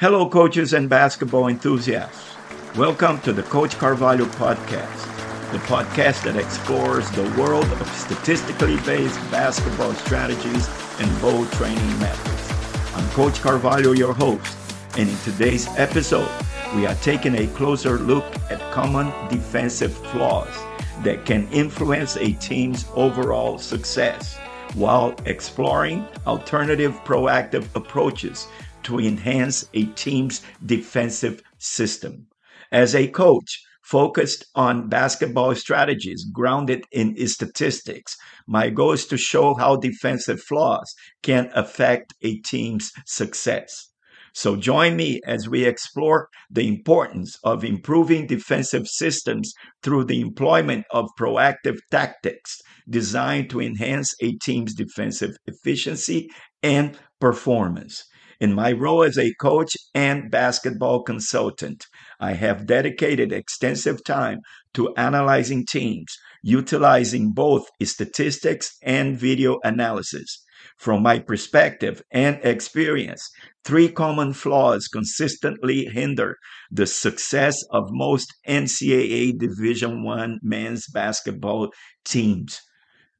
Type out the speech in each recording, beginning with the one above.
Hello, coaches and basketball enthusiasts. Welcome to the Coach Carvalho podcast, the podcast that explores the world of statistically based basketball strategies and ball training methods. I'm Coach Carvalho, your host, and in today's episode, we are taking a closer look at common defensive flaws that can influence a team's overall success while exploring alternative proactive approaches to enhance a team's defensive system. As a coach focused on basketball strategies grounded in statistics, my goal is to show how defensive flaws can affect a team's success. So join me as we explore the importance of improving defensive systems through the employment of proactive tactics designed to enhance a team's defensive efficiency and performance. In my role as a coach and basketball consultant, I have dedicated extensive time to analyzing teams, utilizing both statistics and video analysis. From my perspective and experience, three common flaws consistently hinder the success of most NCAA Division I men's basketball teams.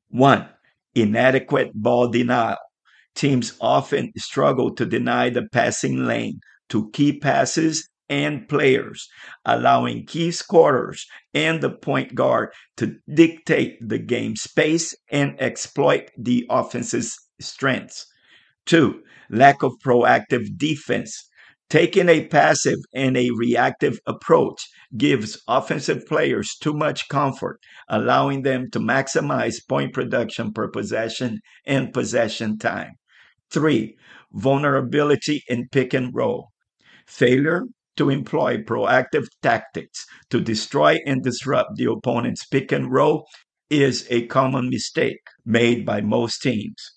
1. Inadequate ball denial. Teams often struggle to deny the passing lane to key passes and players, allowing key scorers and the point guard to dictate the game space and exploit the offense's strengths. Two, lack of proactive defense. Taking a passive and a reactive approach gives offensive players too much comfort, allowing them to maximize point production per possession and possession time. Three, vulnerability in pick and roll. Failure to employ proactive tactics to destroy and disrupt the opponent's pick and roll is a common mistake made by most teams.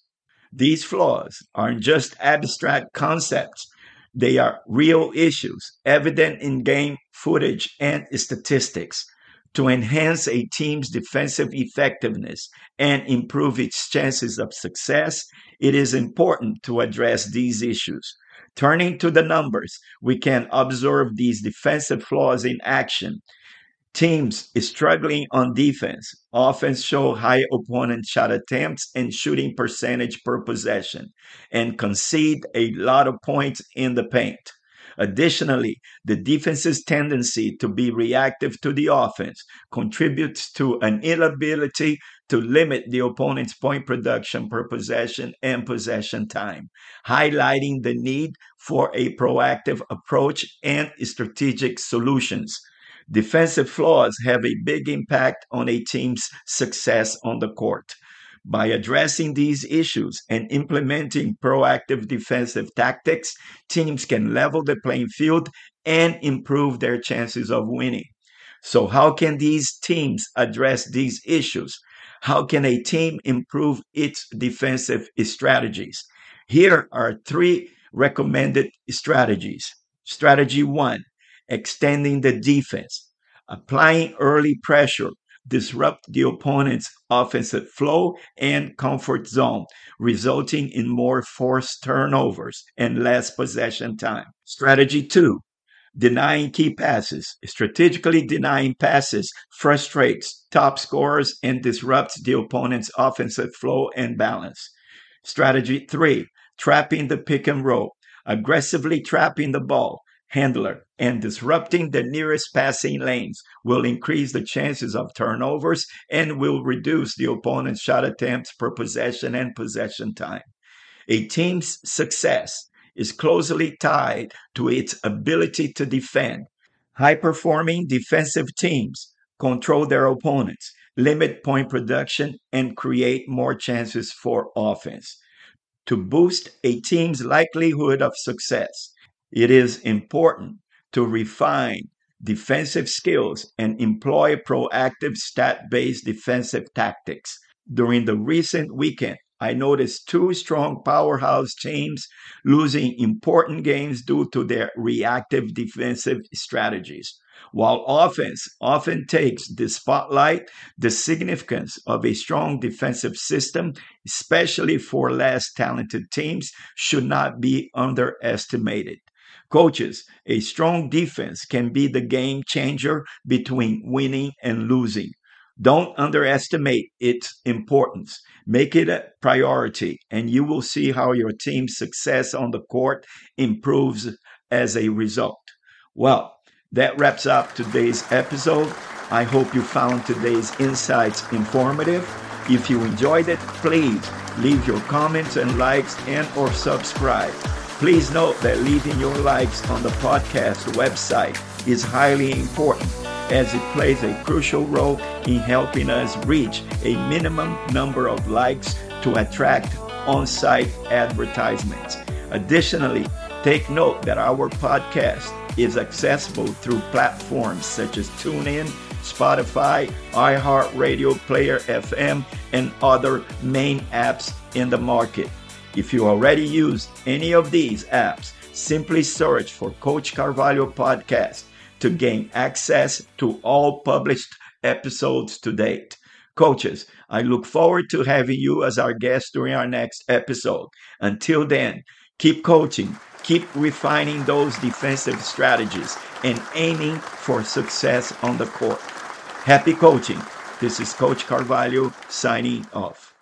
These flaws aren't just abstract concepts, they are real issues evident in game footage and statistics. To enhance a team's defensive effectiveness and improve its chances of success, it is important to address these issues. Turning to the numbers, we can observe these defensive flaws in action Teams struggling on defense often show high opponent shot attempts and shooting percentage per possession and concede a lot of points in the paint. Additionally, the defense's tendency to be reactive to the offense contributes to an inability to limit the opponent's point production per possession and possession time, highlighting the need for a proactive approach and strategic solutions Defensive flaws have a big impact on a team's success on the court. By addressing these issues and implementing proactive defensive tactics, teams can level the playing field and improve their chances of winning. So, how can these teams address these issues? How can a team improve its defensive strategies? Here are three recommended strategies. Strategy one extending the defense, applying early pressure, disrupt the opponent's offensive flow and comfort zone, resulting in more forced turnovers and less possession time. Strategy two, denying key passes. Strategically denying passes frustrates top scorers and disrupts the opponent's offensive flow and balance. Strategy three, trapping the pick and roll. Aggressively trapping the ball handler and disrupting the nearest passing lanes will increase the chances of turnovers and will reduce the opponent's shot attempts per possession and possession time. A team's success is closely tied to its ability to defend. High performing defensive teams control their opponents, limit point production, and create more chances for offense. To boost a team's likelihood of success, it is important to refine defensive skills and employ proactive stat based defensive tactics. During the recent weekend, I noticed two strong powerhouse teams losing important games due to their reactive defensive strategies. While offense often takes the spotlight, the significance of a strong defensive system, especially for less talented teams, should not be underestimated. Coaches, a strong defense can be the game changer between winning and losing. Don't underestimate its importance. Make it a priority, and you will see how your team's success on the court improves as a result. Well, that wraps up today's episode. I hope you found today's insights informative. If you enjoyed it, please leave your comments and likes and or subscribe. Please note that leaving your likes on the podcast website is highly important as it plays a crucial role in helping us reach a minimum number of likes to attract on site advertisements. Additionally, take note that our podcast is accessible through platforms such as TuneIn, Spotify, iHeartRadio, Player FM, and other main apps in the market. If you already use any of these apps, simply search for Coach Carvalho Podcast to gain access to all published episodes to date. Coaches, I look forward to having you as our guest during our next episode. Until then, keep coaching, keep refining those defensive strategies, and aiming for success on the court. Happy coaching. This is Coach Carvalho signing off.